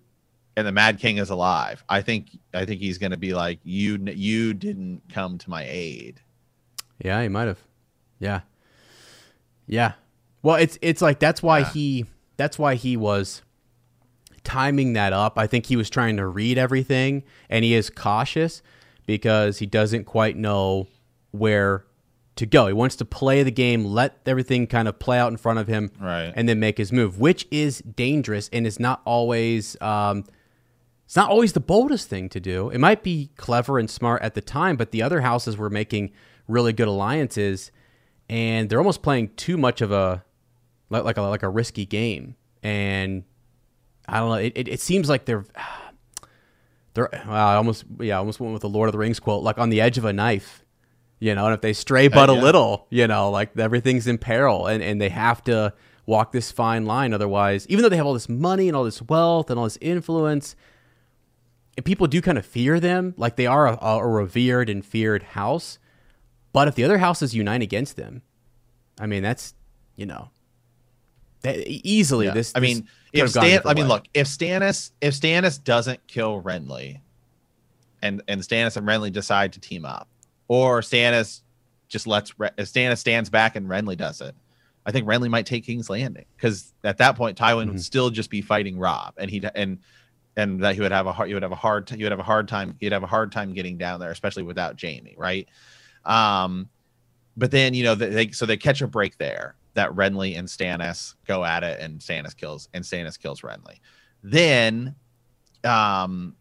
And the Mad King is alive. I think I think he's going to be like you you didn't come to my aid. Yeah, he might have. Yeah. Yeah. Well, it's it's like that's why Yeah. he that's why he was timing that up. I think he was trying to read everything and he is cautious because he doesn't quite know where to go. He wants to play the game, let everything kind of play out in front of him Right. and then make his move, which is dangerous and is not always um, it's not always the boldest thing to do. It might be clever and smart at the time, but the other houses were making really good alliances, and they're almost playing too much of a like like a like a risky game. And I don't know. It, it, it seems like they're they're well, I almost yeah I almost went with the Lord of the Rings quote like on the edge of a knife. You know, and if they stray but a yeah. little, you know, like everything's in peril, and, and they have to walk this fine line. Otherwise, even though they have all this money and all this wealth and all this influence, people do kind of fear them, like they are a, a revered and feared house. But if the other houses unite against them, I mean, that's you know, that easily Yeah. this. I mean, could if have gone a Stan, I mean, look, if Stannis, if Stannis doesn't kill Renly, and and Stannis and Renly decide to team up, or Stannis just lets if Stannis stands back and Renly does it, I think Renly might take King's Landing because at that point Tywin Mhm. would still just be fighting Rob, and he and and that he would have a hard, you would have a hard, you would have a hard time, you'd have a hard time getting down there, especially without Jaime, right? Um, but then you know they, so they catch a break there that Renly and Stannis go at it, and Stannis kills and Stannis kills Renly. Then, um,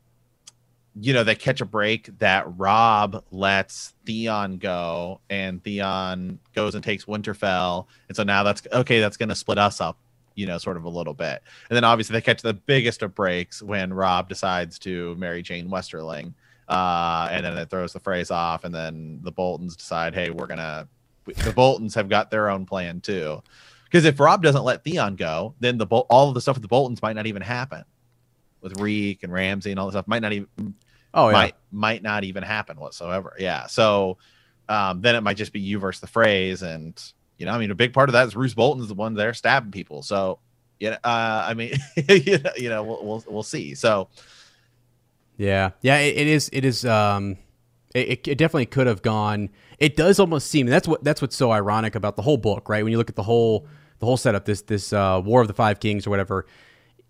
you know, they catch a break that Rob lets Theon go, and Theon goes and takes Winterfell, and so now that's okay. That's going to split us up, you know, sort of a little bit. And then obviously they catch the biggest of breaks when Rob decides to marry Jeyne Westerling, uh, and then it throws the Freys off, and then the Boltons decide, hey, we're gonna. The Boltons have got their own plan too, because if Rob doesn't let Theon go, then the all of the stuff with the Boltons might not even happen with Reek and Ramsay and all this stuff might not even Oh yeah. might might not even happen whatsoever. Yeah. So um, then it might just be you versus the Freys, and you know, I mean, a big part of that is Roose Bolton's the one there stabbing people. So yeah, uh, I mean, you know, you know, we'll, we'll we'll see. So Yeah, yeah, it, it is. It is. Um, it, it definitely could have gone. It does almost seem that's what that's what's so ironic about the whole book, right? When you look at the whole the whole setup, this this uh, War of the Five Kings or whatever,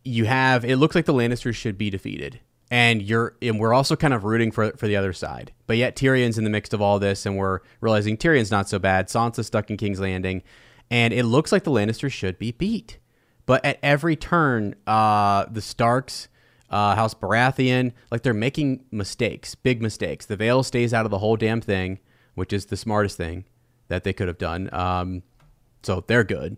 you have. It looks like the Lannisters should be defeated, and you're and we're also kind of rooting for for the other side. But yet Tyrion's in the mix of all this, and we're realizing Tyrion's not so bad. Sansa's stuck in King's Landing, and it looks like the Lannisters should be beat. But at every turn, uh, the Starks uh, House Baratheon. Like they're making mistakes, big mistakes. The Vale stays out of the whole damn thing, which is the smartest thing that they could have done. Um, so they're good.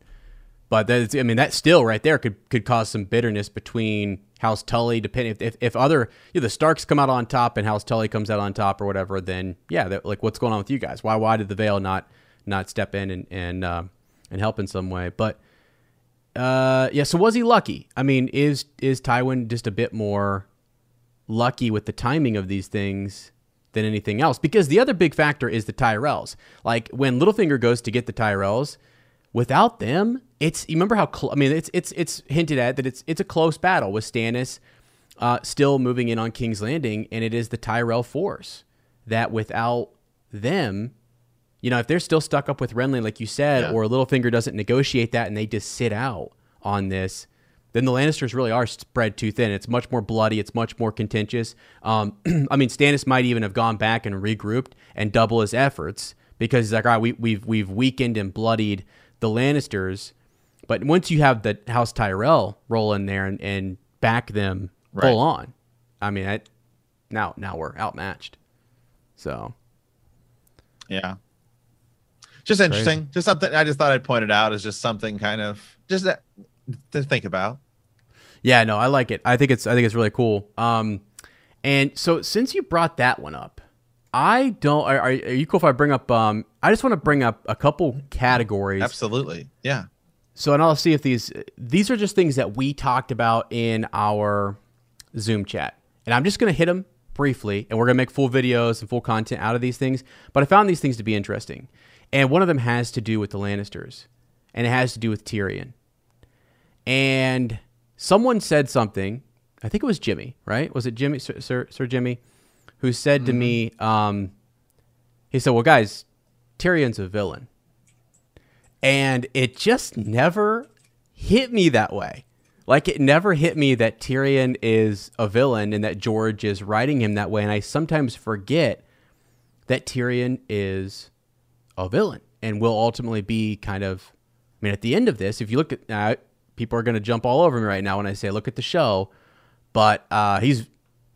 But that's, I mean, that still right there could could cause some bitterness between House Tully. Depending if, if, if other you know, the Starks come out on top and House Tully comes out on top or whatever, then yeah, like what's going on with you guys? Why why did the Vale not not step in and and uh, and help in some way? But uh, yeah. So was he lucky? I mean, is is Tywin just a bit more lucky with the timing of these things than anything else? Because the other big factor is the Tyrells. Like when Littlefinger goes to get the Tyrells, without them, it's you remember how cl- I mean, it's it's it's hinted at that it's it's a close battle with Stannis uh, still moving in on King's Landing, and it is the Tyrell force that without them you know, if they're still stuck up with Renly, like you said, Yeah. or Littlefinger doesn't negotiate that and they just sit out on this, then the Lannisters really are spread too thin. It's much more bloody. It's much more contentious. Um, I mean, Stannis might even have gone back and regrouped and double his efforts because he's like, all right, we, we've we've weakened and bloodied the Lannisters. But once you have the House Tyrell roll in there and, and back them Right. full on, I mean, I, now now we're outmatched. So yeah, just interesting. Just something I just thought I'd point it out as just something kind of just that to think about. Yeah, no, I like it. I think it's I think it's really cool. Um, and so since you brought that one up, I don't. Are, are, you cool if I bring up? Um, I just want to bring up a couple categories. Absolutely. Yeah. So, and I'll see if these these are just things that we talked about in our Zoom chat, and I'm just going to hit them briefly, and we're going to make full videos and full content out of these things. But I found these things to be interesting, and one of them has to do with the Lannisters, and it has to do with Tyrion. And someone said something. I think it was Jimmy, right? Was it Jimmy, Sir Sir, Sir Jimmy, who said to me, um, he said, "Well, guys, Tyrion's a villain." And it just never hit me that way. Like it never hit me that Tyrion is a villain and that George is writing him that way. And I sometimes forget that Tyrion is a villain and will ultimately be kind of. I mean, at the end of this, if you look at uh, people are going to jump all over me right now when I say look at the show, but uh, he's.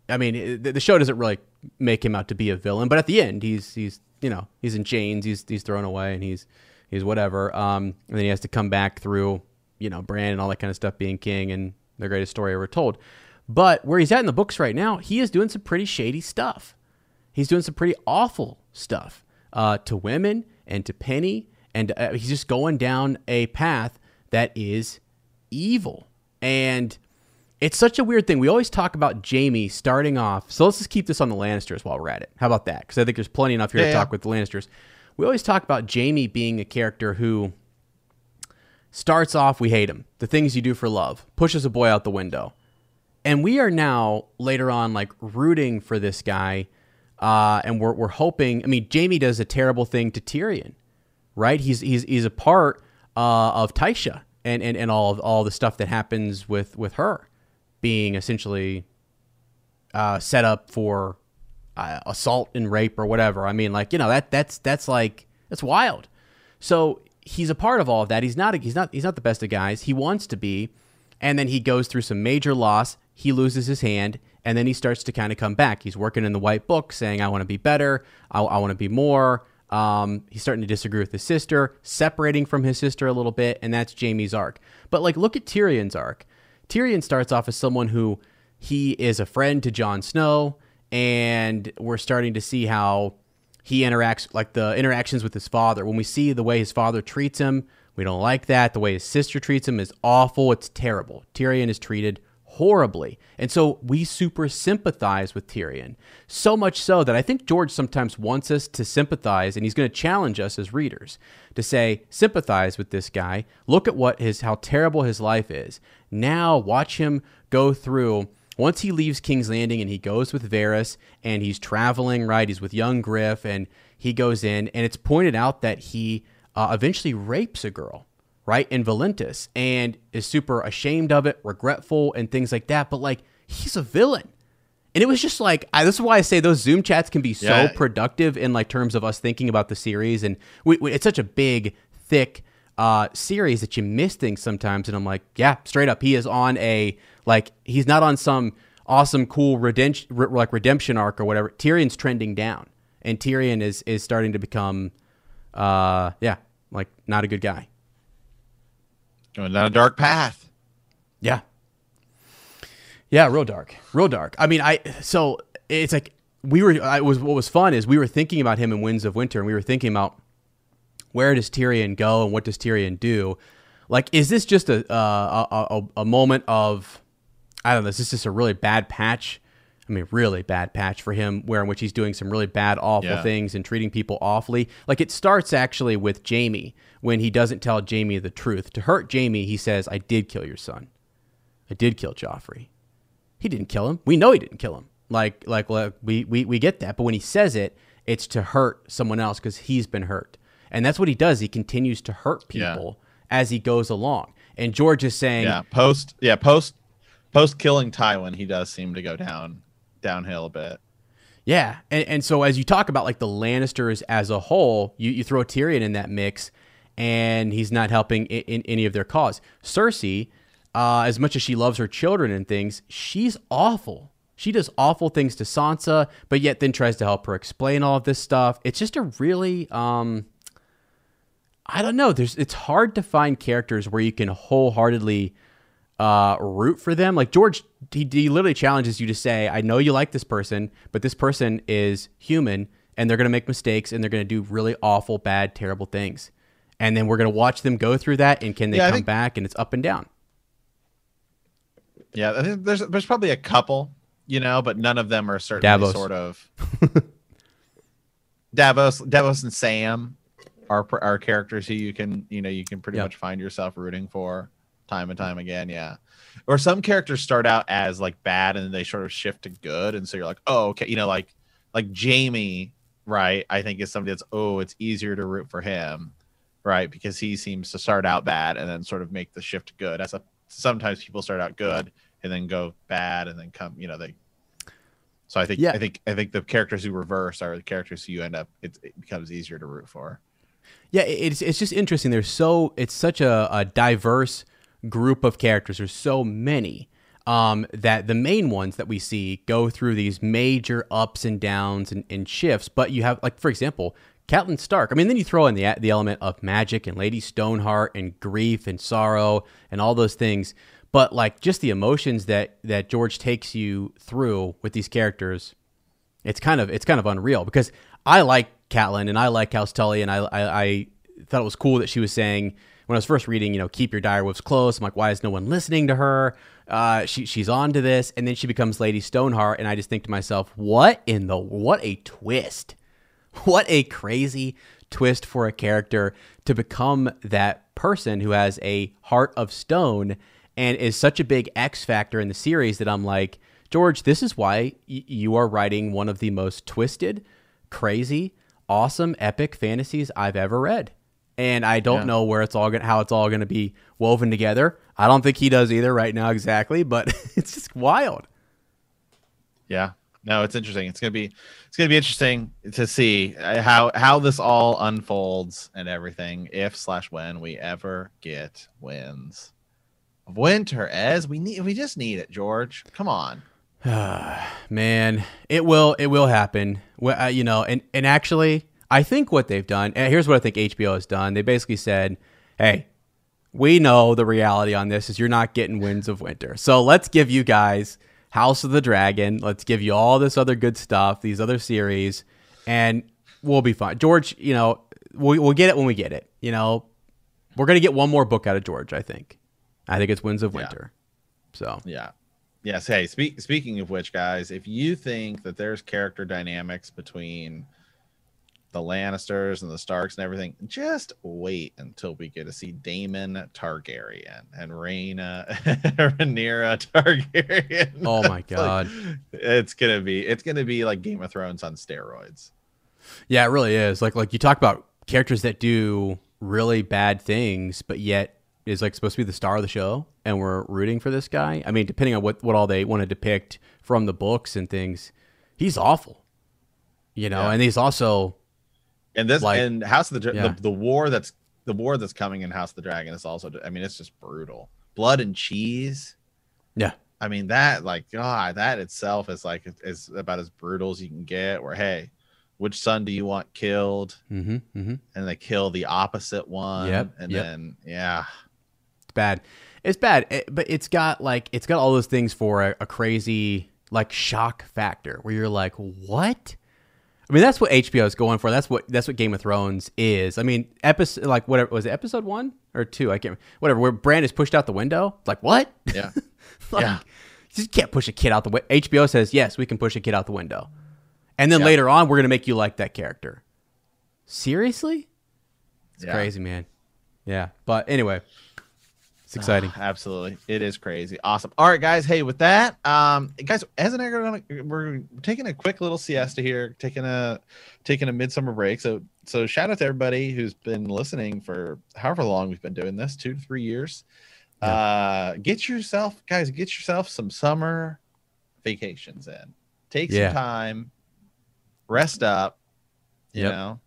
I mean, the show doesn't really make him out to be a villain, but at the end, he's he's you know he's in chains, he's he's thrown away, and he's he's whatever. Um, and then he has to come back through you know Bran and all that kind of stuff, being king and the greatest story ever told. But where he's at in the books right now, he is doing some pretty shady stuff. He's doing some pretty awful stuff uh, to women and to Penny, and uh, he's just going down a path that is evil. And it's such a weird thing. We always talk about Jaime starting off. So let's just keep this on the Lannisters while we're at it. How about that? Because I think there's plenty enough here Yeah, to yeah. talk with the Lannisters. We always talk about Jaime being a character who starts off, we hate him. The things you do for love, pushes a boy out the window. And we are now later on like rooting for this guy. Uh, and we're, we're hoping. I mean, Jaime does a terrible thing to Tyrion, right? He's he's he's a part uh, of Tysha and, and, and all of all the stuff that happens with with her being essentially uh, set up for uh, assault and rape or whatever. I mean, like you know that that's that's like that's wild. So he's a part of all of that. He's not a, he's not he's not the best of guys. He wants to be, and then he goes through some major loss. He loses his hand, and then he starts to kind of come back. He's working in the white book, saying, "I want to be better. I, I want to be more." Um, he's starting to disagree with his sister, separating from his sister a little bit, and that's Jaime's arc. But like, look at Tyrion's arc. Tyrion starts off as someone who he is a friend to Jon Snow, and we're starting to see how he interacts, like the interactions with his father. When we see the way his father treats him, we don't like that. The way his sister treats him is awful. It's terrible. Tyrion is treated horribly. And so we super sympathize with Tyrion. So much so that I think George sometimes wants us to sympathize and he's going to challenge us as readers to say sympathize with this guy. Look at what his how terrible his life is. Now watch him go through once he leaves King's Landing and he goes with Varys and he's traveling, right? He's with young Griff and he goes in and it's pointed out that he uh, eventually rapes a girl right, in Volantis, and is super ashamed of it, regretful, and things like that. But like, he's a villain. And it was just like I, this is why I say those Zoom chats can be so yeah. productive in like terms of us thinking about the series, and we, we, it's such a big, thick uh, series that you miss things sometimes. And I'm like, yeah, straight up, he is on a like he's not on some awesome, cool redemption re- like redemption arc or whatever. Tyrion's trending down, and Tyrion is is starting to become, uh, yeah, like not a good guy. Going down a dark path. Yeah. Yeah, real dark. Real dark. I mean, I so it's like we were I was what was fun is we were thinking about him in Winds of Winter and we were thinking about where does Tyrion go and what does Tyrion do? Like is this just a a, a, a moment of I don't know, is this just a really bad patch? I mean, really bad patch for him, where in which he's doing some really bad, awful yeah. things and treating people awfully. Like it starts actually with Jaime when he doesn't tell Jaime the truth. To hurt Jaime, he says, "I did kill your son. I did kill Joffrey. He didn't kill him. We know he didn't kill him. Like, like, like we, we we get that. But when he says it, it's to hurt someone else because he's been hurt, and that's what he does. He continues to hurt people yeah. as he goes along. And George is saying, "Yeah, post, yeah, post, post killing Tywin, he does seem to go down." downhill a bit. Yeah, and, and so as you talk about like the Lannisters as a whole, you, you throw Tyrion in that mix, and he's not helping in, in any of their cause. Cersei, uh, as much as she loves her children and things, she's awful. She does awful things to Sansa, but yet then tries to help her explain all of this stuff. It's just a really, um, I don't know. There's it's hard to find characters where you can wholeheartedly uh, root for them. Like George, he, he literally challenges you to say, I know you like this person, but this person is human and they're going to make mistakes and they're going to do really awful, bad, terrible things. And then we're going to watch them go through that. And can they yeah, come think, back? And it's up and down. Yeah, I think there's there's probably a couple, you know, but none of them are certainly Davos. sort of Davos, Davos and Sam are are characters who you can you know you can pretty yep. much find yourself rooting for time and time again. Yeah. Or some characters start out as like bad and then they sort of shift to good. And so you're like, oh, okay. You know, like, like Jaime, right? I think is somebody that's, oh, it's easier to root for him, right? Because he seems to start out bad and then sort of make the shift good. As a, sometimes people start out good and then go bad and then come, you know, they, so I think, yeah. I think, I think the characters who reverse are the characters who you end up, it, it becomes easier to root for. Yeah, it's it's just interesting. There's so it's such a, a diverse group of characters. There's so many um, that the main ones that we see go through these major ups and downs and, and shifts. But you have, like, for example, Catelyn Stark. I mean, then you throw in the the element of magic and Lady Stoneheart and grief and sorrow and all those things. But like just the emotions that that George takes you through with these characters, it's kind of it's kind of unreal because I like Catelyn and I like House Tully and I, I I thought it was cool that she was saying when I was first reading, you know, keep your direwolves close. I'm like, why is no one listening to her? Uh, she she's on to this, and then she becomes Lady Stoneheart, and I just think to myself, what in the what a twist, what a crazy twist for a character to become that person who has a heart of stone and is such a big X factor in the series that I'm like, George, this is why y- you are writing one of the most twisted, crazy, awesome, epic fantasies I've ever read and I don't yeah. know where it's all going how it's all going to be woven together. I don't think he does either right now exactly, but it's just wild. Yeah. no, it's interesting. It's gonna be it's gonna be interesting to see uh, how how this all unfolds and everything. If slash when we ever get Winds of Winter, as we need, we just need it, George. Come on. Man, it will it will happen. Well, uh, you know, and and actually, I think what they've done. And here's what I think HBO has done. They basically said, "Hey, we know the reality on this is you're not getting Winds of Winter. So let's give you guys House of the Dragon. Let's give you all this other good stuff, these other series, and we'll be fine." George, you know, we, we'll get it when we get it. You know, we're gonna get one more book out of George. I think. I think it's Winds of Yeah. Winter. So Yeah. Yes. Hey, speak, speaking of which, guys, if you think that there's character dynamics between the Lannisters and the Starks and everything, just wait until we get to see Daemon Targaryen and Rhaena Rhaenyra Targaryen. Oh my It's like- God. it's gonna be it's gonna be like Game of Thrones on steroids. Yeah, it really is. Like like you talk about characters that do really bad things, but yet is like supposed to be the star of the show, and we're rooting for this guy. I mean, depending on what what all they want to depict from the books and things, he's awful. You know, Yeah. and he's also And this Like- and House of the, yeah. the the war that's the war that's coming in House of the Dragon is also I mean it's just brutal. Blood and cheese. yeah, I mean that like God, that itself is like is about as brutal as you can get. Where hey, which son do you want killed? mm-hmm, mm-hmm. And they kill the opposite one. Yep, and yep. then yeah, It's bad. It's bad, it- but it's got like it's got all those things for a, a crazy like shock factor where you're like, what? I mean, that's what HBO is going for. That's what that's what Game of Thrones is. I mean, episode like whatever was it episode one or two? I can't whatever. Where Bran is pushed out the window. Like what? yeah, like, Yeah. You just can't push a kid out the window. HBO says yes, we can push a kid out the window, and then Yeah. later on, we're gonna make you like that character. Seriously? It's Yeah. crazy, man. Yeah, but anyway, it's exciting. Absolutely, it is crazy, awesome. All right, guys. Hey, with that, um, guys, as an economic, we're taking a quick little siesta here, taking a taking a midsummer break. So, so shout out to everybody who's been listening for however long we've been doing this, two to three years. Uh, get yourself, guys, get yourself some summer vacations in. Take Yeah. some time, rest up. You Yep. know,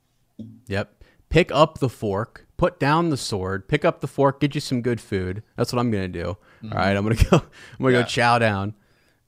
Yep. Pick up the fork, put down the sword, pick up the fork, get you some good food. That's what I'm gonna do. All right, I'm gonna go. I'm gonna Yeah. go chow down,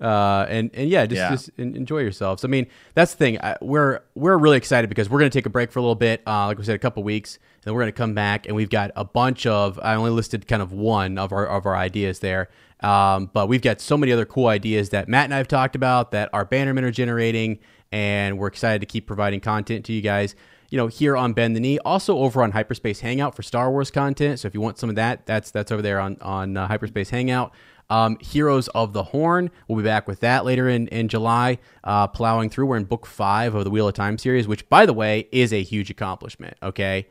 uh, and and yeah, just Yeah. just enjoy yourselves. I mean, that's the thing. I, we're we're really excited because we're gonna take a break for a little bit. Uh, like we said, a couple weeks, and then we're gonna come back, and we've got a bunch of. I only listed kind of one of our of our ideas there. Um, but we've got so many other cool ideas that Matt and I have talked about that our bannermen are generating, and we're excited to keep providing content to you guys you know, here on Bend the Knee, also over on Hyperspace Hangout for Star Wars content. So if you want some of that, that's that's over there on on uh, Hyperspace Hangout. Um, Heroes of the Horn, we'll be back with that later in in July. Uh, plowing through, we're in book five of the Wheel of Time series, which by the way is a huge accomplishment. Okay,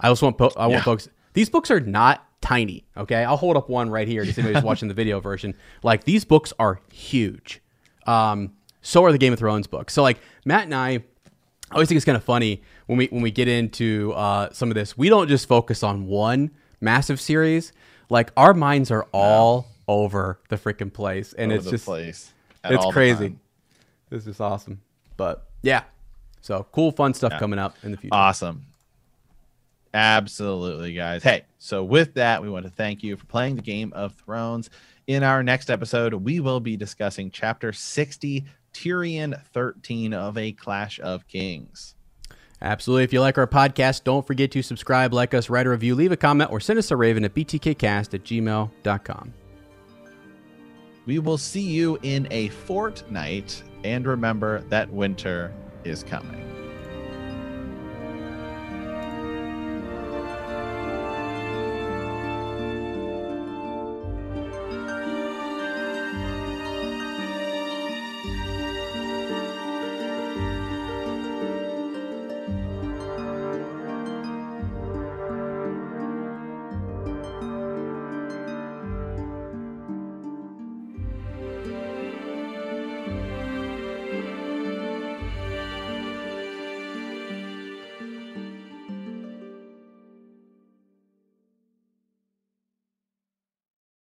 I also want po- I want Yeah. folks. These books are not tiny. Okay, I'll hold up one right here. Just anybody's watching the video version. Like these books are huge. Um, so are the Game of Thrones books. So like Matt and I. I always think it's kind of funny when we when we get into uh, some of this. We don't just focus on one massive series. Like our minds are all over the freaking place, and over it's just place. it's crazy. This is awesome. But yeah, so cool, fun stuff coming up in the future. Awesome. Absolutely, guys. Hey, so with that, we want to thank you for playing the Game of Thrones. In our next episode, we will be discussing chapter 60, Tyrion 13 of A Clash of Kings. Absolutely. If you like our podcast, don't forget to subscribe, like us, write a review, leave a comment, or send us a raven at btkcast at gmail.com. We will see you in a fortnight, and remember that winter is coming.